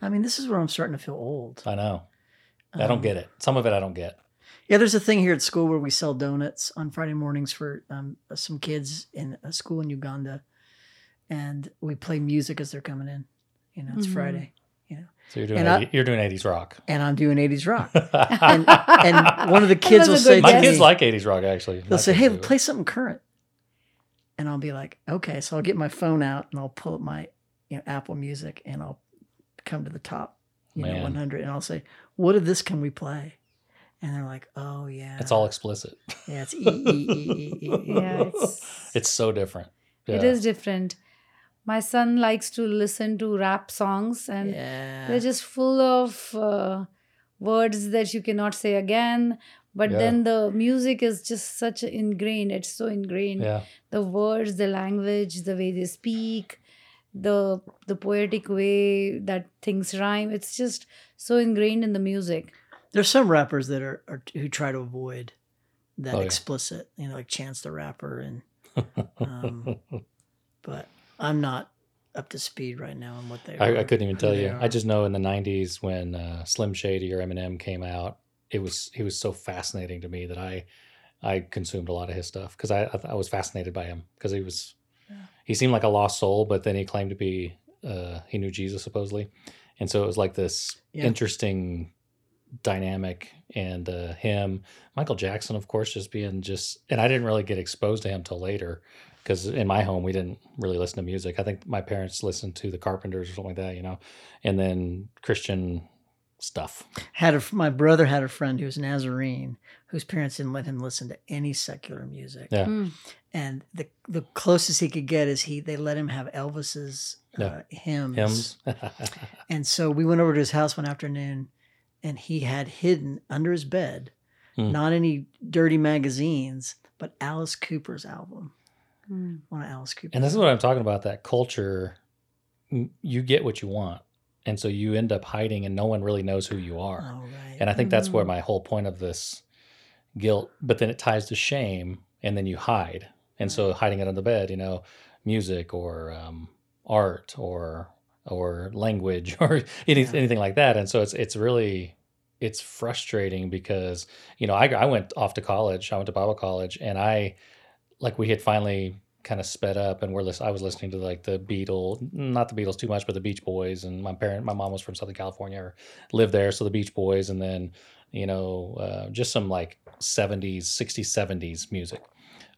S3: I mean, this is where I'm starting to feel old.
S2: I know. I don't
S3: Um,
S2: get it. Some of it I don't get.
S3: Yeah, there's a thing here at school where we sell donuts on Friday mornings for um, some kids in a school in Uganda, and we play music as they're coming in. You know, it's
S1: Mhm.
S3: Friday, You know,
S2: So you're doing
S3: and I-
S2: you're doing 80s rock.
S3: and I'm doing 80s rock.
S2: and,
S3: and one of the kids will say
S2: my
S3: to
S2: kids
S3: me,
S2: like 80s rock actually.
S3: they'll say, "Hey,
S2: do.
S3: play something current," and I'll be like, "Okay." So I'll get my phone out and I'll pull up my you know Apple Music and I'll come to the top, you know, 100, and I'll say, "What of this can we play?" And they're like, "Oh yeah,
S2: It's all explicit.
S3: yeah, it's E E E E E." E."
S1: Yeah, it's,
S2: It's so different.
S1: it
S2: Yeah.
S1: is different. My son likes to listen to rap songs, and
S3: yeah.
S1: they're just full of uh, words that you cannot say again. But
S2: Yeah.
S1: then the music is just such ingrained. It's so ingrained.
S2: Yeah.
S1: The words, the language, the way they speak, the the poetic way that things rhyme. It's just so ingrained in the music.
S3: There's some rappers that are, are who try to avoid that
S2: Oh, yeah.
S3: explicit, you know, like Chance the Rapper, and um, but I'm not up to speed right now on what they.
S2: I, I couldn't even tell
S3: they
S2: you. I just know in the '90s when uh, Slim Shady or Eminem came out, it was he was so fascinating to me that I I consumed a lot of his stuff because I, I I was fascinated by him because he was
S3: Yeah.
S2: He seemed like a lost soul, but then he claimed to be uh, he knew Jesus supposedly, and so it was like this
S3: Yeah.
S2: interesting dynamic and uh, him michael jackson of course just being just and i didn't really get exposed to him till later because in my home we didn't really listen to music. I think my parents listened to the carpenters or something like that you know? And then christian stuff
S3: had a my brother had a friend who was Nazarene whose parents didn't let him listen to any secular music.
S2: Yeah.
S1: Mm.
S3: And the the closest he could get is he they let him have Elvis's uh, hymns.
S2: hymns
S3: And so we went over to his house one afternoon and he had hidden under his bed
S2: Hmm.
S3: not any dirty magazines, but Alice Cooper's album.
S1: Mm.
S3: One of Alice Cooper's.
S2: and this is what i'm talking about that culture you get what you want and so you end up hiding and no one really knows who you are
S3: Oh, right.
S2: And I think that's where
S1: Mhm.
S2: my whole point of this guilt, but then it ties to shame, and then you hide. And so hiding it on the bed, you know, music or um, art or or language or any,
S3: Yeah.
S2: anything like that. And so it's it's really it's frustrating because you know I I went off to college. I went to Bible college, and I like we had finally kind of sped up and we're lis- I was listening to like the Beatles, not the Beatles too much, but the Beach Boys. And my parent, my mom was from Southern California, or lived there, so the Beach Boys, and then you know uh, just some like 70s, 60s, 70s music.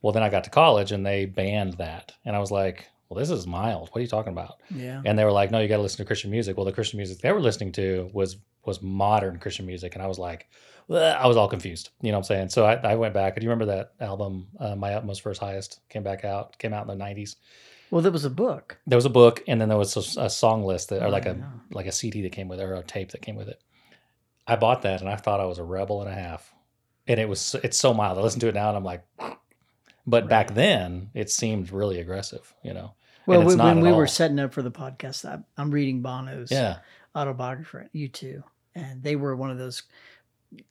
S2: Well, then I got to college and they banned that, and I was like, well, this is mild. What are you talking about?
S3: yeah.
S2: And they were like, no, you got to listen to Christian music. Well, the Christian music they were listening to was was modern Christian music, and I was like, I was all confused. You know what I'm saying? So I, I went back. Do you remember that album, uh, My Utmost for His Highest, came back out, came out in the '90s.
S3: Well, there was a book.
S2: There was a book, and then there was a, a song list that, or
S3: Oh,
S2: like a
S3: know.
S2: like a CD that came with it, or a tape that came with it. I bought that, and I thought I was a rebel and a half. And it was it's so mild. I listen to it now, and I'm like, But back then, it seemed really aggressive. You know.
S3: Well, we, when we were setting up for the podcast, I, I'm reading Bono's
S2: Yeah.
S3: autobiography, U2, and they were one of those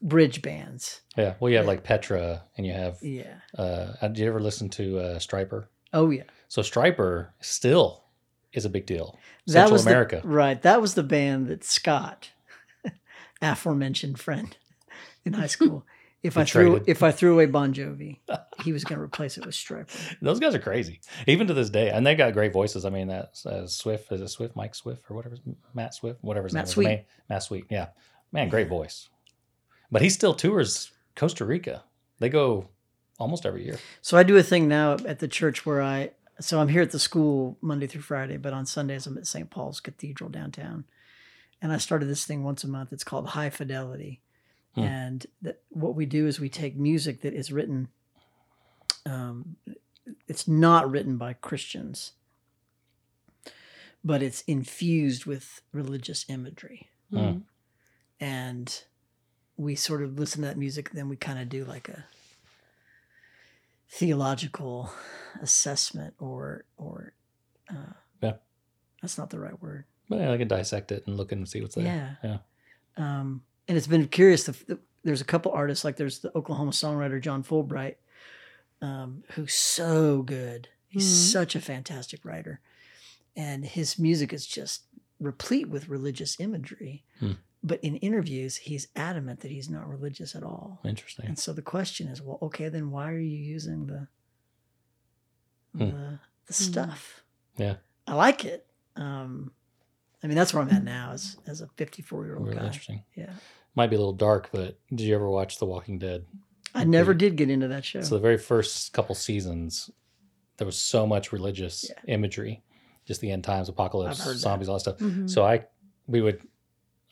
S3: bridge bands.
S2: Yeah. Well, you have like Petra, and you have.
S3: Yeah.
S2: Uh, did you ever listen to uh, Stryper?
S3: Oh yeah.
S2: So Stryper still is a big deal.
S3: that
S2: Central
S3: was the-
S2: America.
S3: right. That was the band that Scott, aforementioned friend in high school. If I threw if I threw away Bon Jovi, he was going to replace it with Stryper.
S2: Those guys are crazy, even to this day, and they got great voices. I mean, that uh, Swift is it Swift, Mike Swift, or whatever, Matt Swift, whatever his
S3: Matt
S2: name is.
S3: Sweet.
S2: Main- Matt Sweet, yeah, man, great voice. But he still tours Costa Rica. They go almost every year.
S3: So I do a thing now at the church where I so I'm here at the school Monday through Friday, but on Sundays I'm at St. Paul's Cathedral downtown. And I started this thing once a month. It's called High Fidelity.
S2: Hmm.
S3: And that, what we do is we take music that is written um, it's not written by Christians, but it's infused with religious imagery.
S1: Mm.
S3: And we sort of listen to that music, then we kind of do like a theological assessment or or uh,
S2: Yeah.
S3: that's not the right word
S2: But yeah, I can dissect it and look and see what's there.
S3: yeah
S2: Yeah.
S3: um and it's been curious the, the, there's a couple artists like there's the oklahoma songwriter john fullbright um, who's so good he's
S1: Mhm.
S3: such a fantastic writer and his music is just replete with religious imagery
S2: Hmm.
S3: But in interviews he's adamant that he's not religious at all
S2: Interesting.
S3: and so the question is, well, okay, then why are you using the
S2: Hmm.
S3: the, the stuff?
S2: Yeah.
S3: I like it. Um, I mean, that's where I'm at now as as a 54 year old
S2: Really
S3: guy.
S2: interesting.
S3: Yeah,
S2: Might be a little dark, but did you ever watch The Walking Dead?
S3: I never did get into that show.
S2: So the very first couple seasons, there was so much religious
S3: Yeah.
S2: imagery, just the end times, apocalypse,
S3: I've that.
S2: zombies, all that stuff.
S1: Mhm.
S2: So I, we would,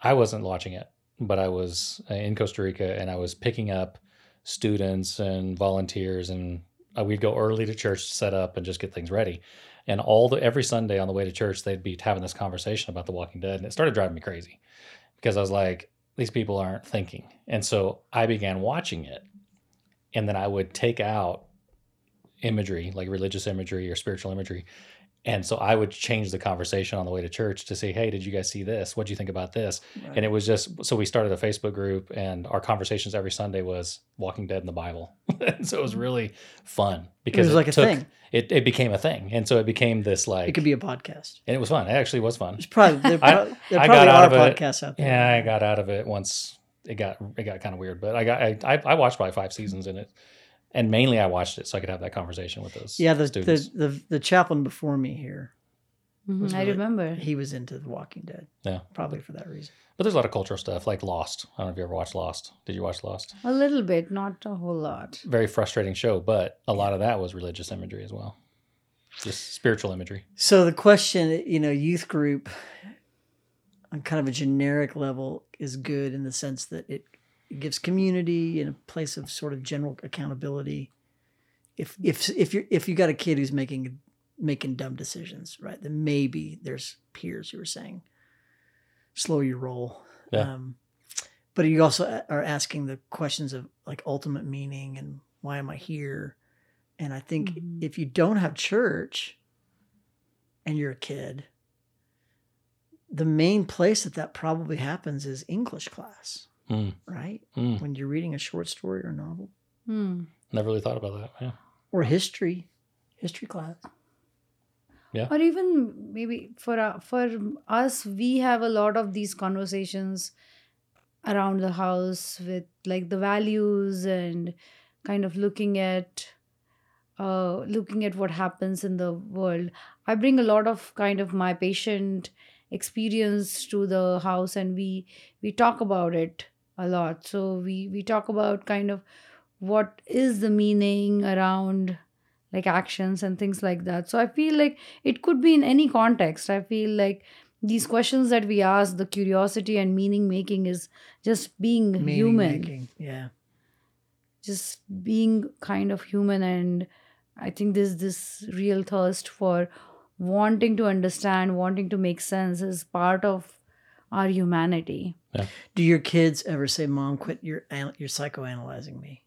S2: I wasn't watching it, but I was uh, in Costa Rica and I was picking up students and volunteers, and uh, we'd go early to church to set up and just get things ready. And all the every Sunday on the way to church, they'd be having this conversation about The Walking Dead, and it started driving me crazy because I was like, these people aren't thinking, and so I began watching it, and then I would take out imagery, like religious imagery or spiritual imagery. And so I would change the conversation on the way to church to say, Hey, did you guys see this? What do you think about this?
S3: Right.
S2: And it was just so we started a Facebook group, and our conversations every Sunday was Walking Dead in the Bible. and so it was mm. really fun because it
S3: was like a thing.
S2: It, it became a thing. And so it became this like,
S3: it could be a podcast.
S2: and it was fun. It actually was fun.
S3: There's probably there, probably, there
S2: I
S3: probably
S2: got out
S3: are
S2: of it.
S3: podcasts out there.
S2: Yeah, I got out of it once it got it got kind of weird, but I got I, I I watched probably five seasons in it, and mainly I watched it so I could have that conversation with those
S3: Yeah, the,
S2: students.
S3: the the the chaplain before me here,
S1: Mhm,
S3: was
S1: I remember.
S3: he was into The Walking Dead.
S2: Yeah.
S3: probably for that reason.
S2: but there's a lot of cultural stuff like Lost. I don't know if you ever watched Lost. Did you watch Lost?
S1: A little bit, not a whole lot.
S2: Very frustrating show, but a lot of that was religious imagery as well, just spiritual imagery.
S3: So the question, you know, youth group on kind of a generic level is good in the sense that it, it gives community and a place of sort of general accountability. If if if you if you got a kid who's making making dumb decisions, right? Then maybe there's peers who are saying, slow your roll.
S2: Yeah.
S3: Um, but you also are asking the questions of like ultimate meaning and why am I here? And I think
S1: Mhm.
S3: if you don't have church and you're a kid, the main place that that probably happens is English class,
S2: Mm,
S3: right?
S2: mm.
S3: When you're reading a short story or novel
S1: Hmm.
S2: Never really thought about that. Yeah.
S3: or history, history class. Yeah.
S1: Or even maybe for uh, for us we have a lot of these conversations around the house with like the values and kind of looking at uh looking at what happens in the world i bring a lot of kind of my patient experience to the house and we we talk about it a lot so we we talk about kind of what is the meaning around like actions and things like that so i feel like it could be in any context i feel like these questions that we ask the curiosity and meaning making is just being
S3: Meaning
S1: human
S3: making. Yeah.
S1: just being kind of human and i think there's this real thirst for wanting to understand wanting to make sense is part of our humanity
S3: Do your kids ever say, "Mom, quit your you're psychoanalyzing me"?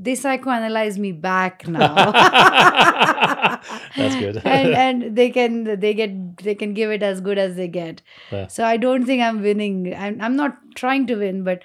S1: they psychoanalyze me back now.
S2: That's good.
S1: and and they can they get they can give it as good as they get.
S2: Yeah.
S1: So I don't think I'm winning. I'm I'm not trying to win, but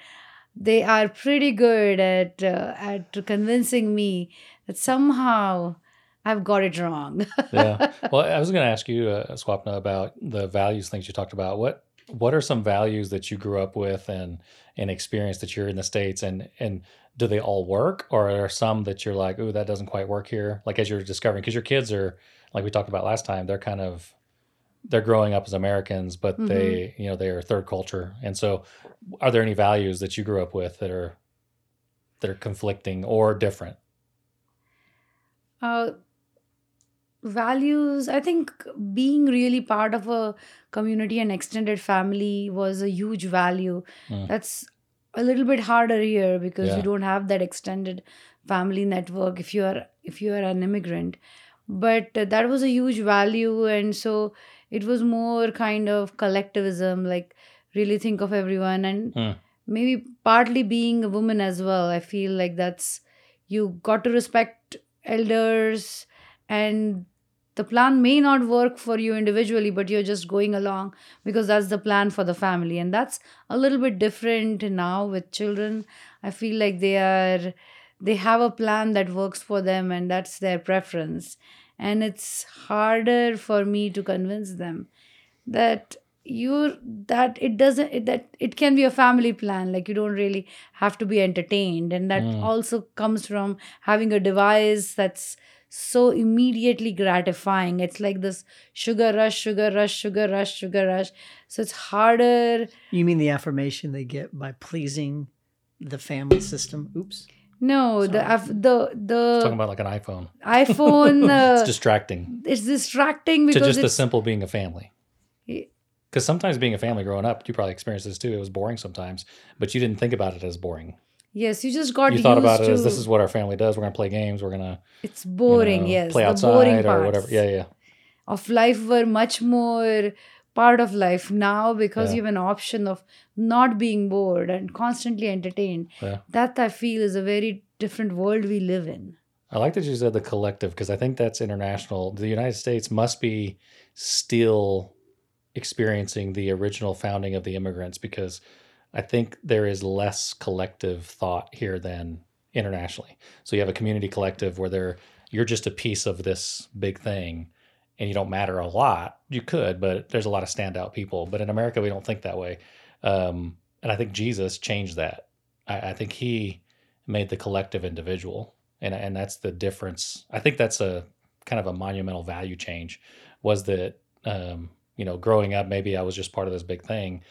S1: they are pretty good at uh, at convincing me that somehow I've got it wrong.
S2: yeah. Well, I was going to ask you, uh, Swapna, about the values things you talked about. What What are some values that you grew up with and and experience that you're in the states, and and do they all work, or are there some that you're like, oh, that doesn't quite work here? Like as you're discovering, because your kids are like we talked about last time, they're kind of they're growing up as Americans, but
S1: Mhm.
S2: they you know they are third culture, and so are there any values that you grew up with that are that are conflicting or different?
S1: uh, values i think being really part of a community and extended family was a huge value
S2: Mm.
S1: that's a little bit harder here because
S2: Yeah.
S1: you don't have that extended family network if you are if you are an immigrant but that was a huge value and so it was more kind of collectivism like really think of everyone and
S2: Mm.
S1: maybe partly being a woman as well i feel like that's you got to respect elders and the plan may not work for you individually but you're just going along because that's the plan for the family. And that's a little bit different now with children. I feel like they are they have a plan that works for them and that's their preference. And it's harder for me to convince them that you're that it doesn't it, that it can be a family plan. Like you don't really have to be entertained. And that
S2: Mm.
S1: also comes from having a device that's so immediately gratifying it's like this sugar rush sugar rush sugar rush sugar rush so it's harder
S3: You mean the affirmation they get by pleasing the family system? Oops.
S1: no the
S3: Sorry.
S1: af- the
S2: Talking
S1: the
S2: about like an iPhone,
S1: iphone uh,
S2: it's distracting.
S1: it's distracting because
S2: to
S1: because
S2: just the simple being a family. Because sometimes being a family growing up, you probably experienced this too. It was boring sometimes, but you didn't think about it as boring.
S1: Yes you just got
S2: you thought
S1: used
S2: about it
S1: to
S2: as this is what our family does. We're gonna play games. We're gonna
S1: it's boring.
S2: you
S1: boring
S2: know,
S1: yes
S2: play
S1: the
S2: outside
S1: boring
S2: or
S1: parts.
S2: whatever. Yeah, yeah,
S1: of life were much more part of life now because
S2: Yeah.
S1: you have an option of not being bored and constantly entertained.
S2: Yeah.
S1: That I feel is a very different world we live in.
S2: I like that you said the collective because I think that's international. The United States must be still experiencing the original founding of the immigrants because I think there is less collective thought here than internationally. So you have a community collective where they're you're just a piece of this big thing and you don't matter a lot. You could, but there's a lot of standout people. But in America, we don't think that way. Um, and I think Jesus changed that. I, I think he made the collective individual and and that's the difference. I think that's a kind of a monumental value change. Was that um, you know growing up maybe I was just part of this big thing,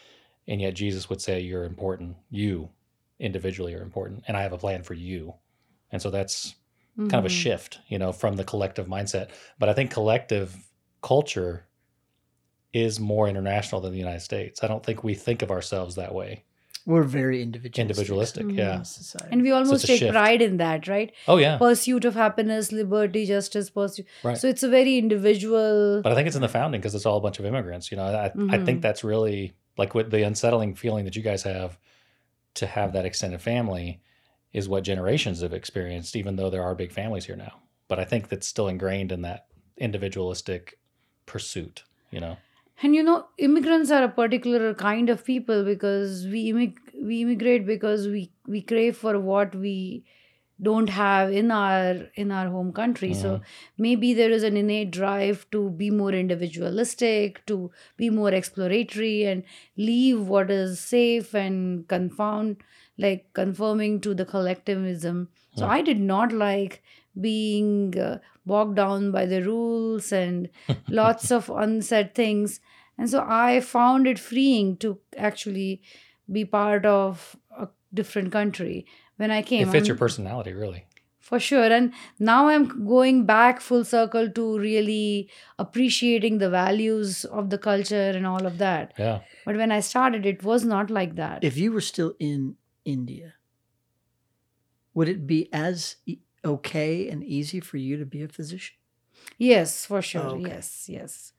S2: and yet Jesus would say you're important. You individually are important, and I have a plan for you. And so that's kind of a
S1: Mhm.
S2: shift, you know, from the collective mindset. But I think collective culture is more international than the United States. I don't think we think of ourselves that way.
S3: We're very individualistic.
S2: Individualistic,
S1: Mhm.
S2: yeah.
S3: Society.
S1: And we almost
S2: a
S1: take
S2: shift.
S1: pride in that, right?
S2: Oh yeah,
S1: Pursuit of happiness, liberty, justice, pursuit.
S2: right.
S1: So it's a very individual.
S2: But I think it's in the founding because it's all a bunch of immigrants. You know, I, I
S1: Mhm.
S2: think that's really like what the unsettling feeling that you guys have to have that extended family is what generations have experienced, even though there are big families here now. But I think that's still ingrained in that individualistic pursuit, you know?
S1: And you know, immigrants are a particular kind of people because we immig- we immigrate because we we crave for what we don't have in our in our home country. So maybe there is an innate drive to be more individualistic, to be more exploratory, and leave what is safe and confound like conforming to the collectivism. So I did not like being uh, bogged down by the rules and lots of unsaid things. And so I found it freeing to actually be part of a different country when I came.
S2: It fits your
S1: I'm-
S2: personality, really.
S1: For sure. And now I'm going back full circle to really appreciating the values of the culture and all of that.
S2: Yeah.
S1: But when I started, it was not like that.
S3: if you were still in India, would it be as e- okay and easy for you to be a physician?
S1: Yes, for sure.
S3: Oh, okay.
S1: Yes, yes.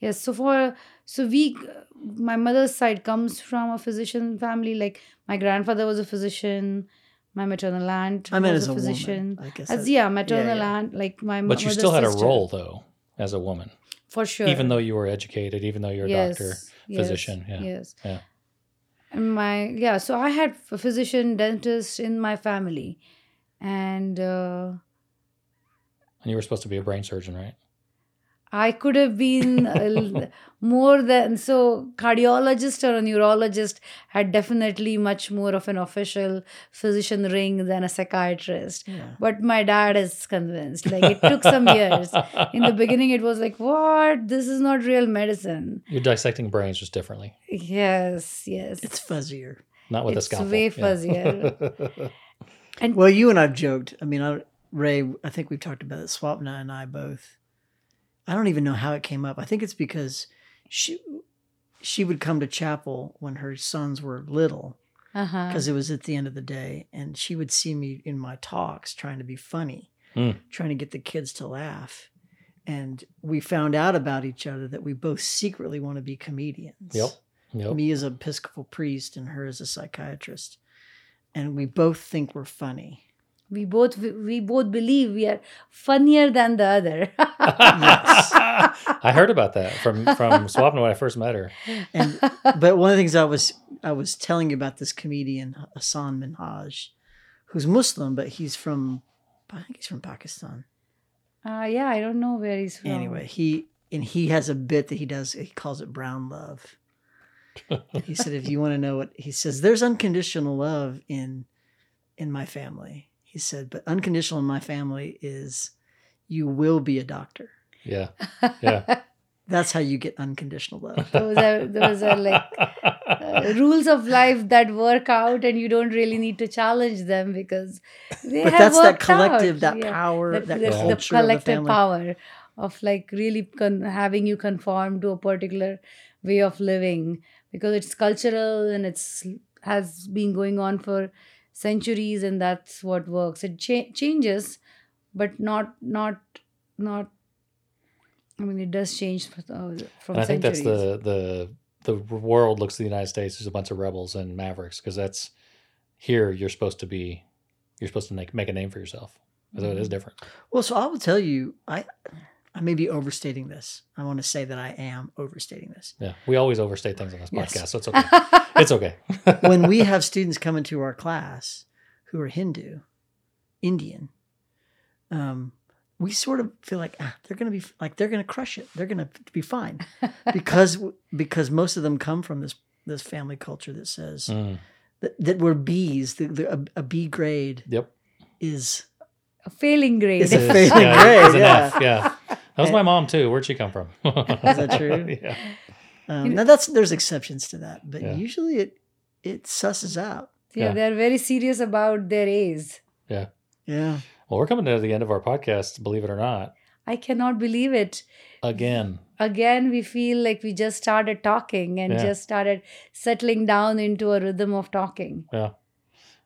S1: Yes. So for so we uh, my mother's side comes from a physician family. Like my grandfather was a physician, My maternal aunt
S3: I meant
S1: was
S3: as
S1: a
S3: a
S1: physician.
S3: woman. I guess
S1: As
S3: that-
S1: yeah, maternal
S3: yeah.
S1: aunt, like my mother.
S2: But you still had
S1: sister.
S2: a role though as a woman,
S1: for sure.
S2: even though you were educated, even though you're a
S1: yes,
S2: doctor,
S1: yes,
S2: physician, yeah,
S1: Yes.
S2: yeah.
S1: And my yeah, so I had a physician, dentist in my family, and uh,
S2: and you were supposed to be a brain surgeon, right?
S1: I could have been uh, more than so cardiologist or a neurologist had definitely much more of an official physician ring than a psychiatrist.
S3: Yeah.
S1: But my dad is convinced. Like it took some years. In the beginning, it was like, "What? This is not real medicine."
S2: You're dissecting brains just differently,
S1: Yes, yes.
S3: It's fuzzier.
S2: not with a
S1: It's
S2: scalpel.
S1: way
S2: yeah.
S1: fuzzier.
S3: Well, you and I've joked. I mean, I, Ray, I think we've talked about it. Swapna and I both. I don't even know how it came up. I think it's because she she would come to chapel when her sons were little
S1: uh-huh.
S3: because it was at the end of the day, and she would see me in my talks trying to be funny,
S2: Mm.
S3: trying to get the kids to laugh. And we found out about each other that we both secretly want to be comedians.
S2: Yep. Yep.
S3: Me as an Episcopal priest and her as a psychiatrist. And we both think we're funny.
S1: We both we both believe we are funnier than the other.
S2: I heard about that from from Swapna when I first met her.
S3: And but one of the things I was I was telling you about this comedian Hasan Minhaj, who's Muslim, but he's from I think he's from Pakistan.
S1: Uh, yeah, I don't know where he's from.
S3: Anyway, he and he has a bit that he does. He calls it brown love. he said, if you want to know what he says, there's unconditional love in in my family. He said, but unconditional in my family is you will be a doctor.
S2: Yeah. Yeah.
S3: That's how you get unconditional love.
S1: those are those are like uh, rules of life that work out, and you don't really need to challenge them because they
S3: but
S1: have
S3: that's that collective,
S1: out.
S3: that
S1: Yeah.
S3: power,
S1: the,
S3: that
S1: the- the
S3: culture of the
S1: collective
S3: family.
S1: power of like really con- having you conform to a particular way of living because it's cultural and it's has been going on for centuries and that's what works it cha- changes but not not not i mean it does change uh, from
S2: And I think that's the the the world looks at the United States as a bunch of rebels and mavericks because that's here you're supposed to be you're supposed to make make a name for yourself. Although it is different.
S3: Well, so I will tell you, I I may be overstating this. I want to say that I am overstating this.
S2: Yeah. We always overstate things on this
S3: Yes.
S2: podcast, so it's okay. it's okay.
S3: when we have students come into our class who are Hindu, Indian, um, we sort of feel like ah, they're going to be like they're going to crush it. They're going to be fine because because most of them come from this this family culture that says
S2: Mm,
S3: that, that we're B's. The, the, a, a B grade
S2: yep.
S3: is
S1: a failing grade
S3: It's a failing
S2: yeah,
S3: grade,
S2: it's an
S3: yeah.
S2: F, yeah. That was my mom too. Where'd she come from? is
S3: that true?
S2: yeah.
S3: um, now that's there's exceptions to that, but
S2: Yeah.
S3: usually it it susses out.
S1: yeah,
S2: Yeah.
S1: they're very serious about their A's.
S3: Yeah. Yeah.
S2: Well, we're coming to the end of our podcast, believe it or not.
S1: I cannot believe it.
S2: Again.
S1: Again, we feel like we just started talking and
S2: Yeah.
S1: just started settling down into a rhythm of talking.
S2: Yeah.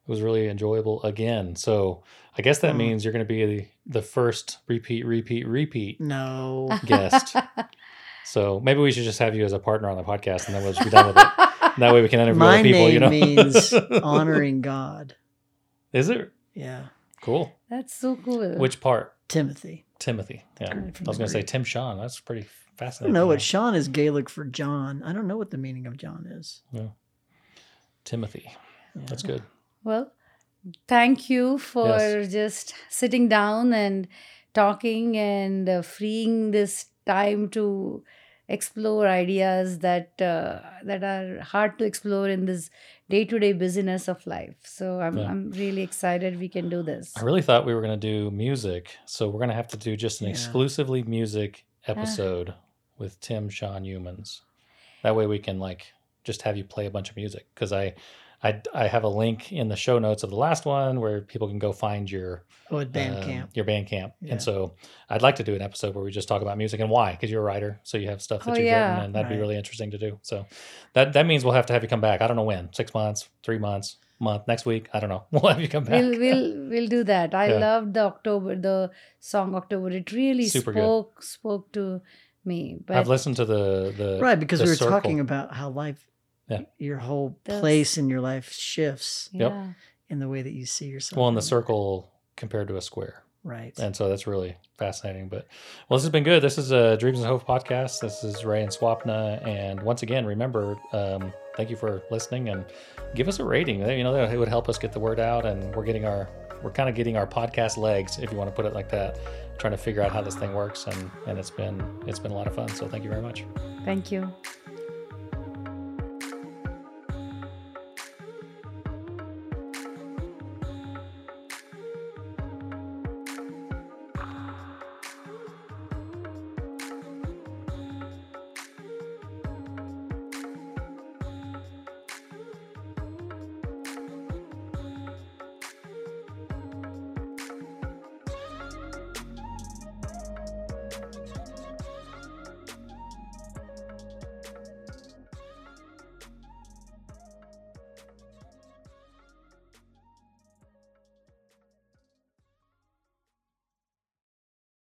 S2: It was really enjoyable again. So I guess that
S3: Mm.
S2: means you're going to be the, the first repeat, repeat, repeat
S3: No.
S2: guest. so maybe we should just have you as a partner on the podcast and then we'll just be done with it. That way we can interview
S3: My
S2: other people,
S3: name
S2: you know?
S3: means honoring God.
S2: Is it?
S3: Yeah.
S2: Cool.
S1: That's so cool.
S2: Which part?
S3: Timothy.
S2: Timothy. Yeah. I was going to say Tim Sean. That's pretty fascinating.
S3: I don't know what
S2: Yeah.
S3: Sean is Gaelic for John. I don't know what the meaning of John is. Yeah.
S2: Timothy. That's good.
S1: Well, thank you for just sitting down and talking and uh, freeing this time to explore ideas that uh, that are hard to explore in this day-to-day busyness of life. So I'm
S2: Yeah.
S1: I'm really excited we can do this.
S2: I really thought we were going to do music. So we're going to have to do just an
S3: Yeah.
S2: exclusively music episode with Tim Sean Youmans. That way we can like just have you play a bunch of music because I, I I have a link in the show notes of the last one where people can go find your
S3: Oh, at band
S2: um,
S3: camp.
S2: your band camp.
S3: Yeah.
S2: And so I'd like to do an episode where we just talk about music and why because you're a writer, so you have stuff that
S1: Oh,
S2: you've
S1: yeah.
S2: written, and that'd be really interesting to do. So that that means we'll have to have you come back. I don't know when, six months, three months, month, next week. I don't know. We'll have you come back.
S1: We'll we'll we'll do that. I
S2: Yeah.
S1: loved the October the song October. It really
S2: Super good.
S1: spoke spoke to me. But
S2: I've listened to the the
S3: Right, because
S2: the
S3: we were
S2: circle.
S3: talking about how life,
S2: Yeah.
S3: your whole
S1: That's-
S3: place in your life shifts.
S2: Yep.
S1: yeah.
S3: in the way that you see yourself.
S2: Well, in the circle compared to a square.
S3: right?
S2: And so that's really fascinating. But well, this has been good. This is a Dreams and Hope podcast. This is Ray and Swapna. And once again, remember, um, thank you for listening and give us a rating. You know, it would help us get the word out. And we're getting our, we're kind of getting our podcast legs, if you want to put it like that, trying to figure out how this thing works. And, and it's been, it's been a lot of fun. So thank you very much.
S1: Thank you.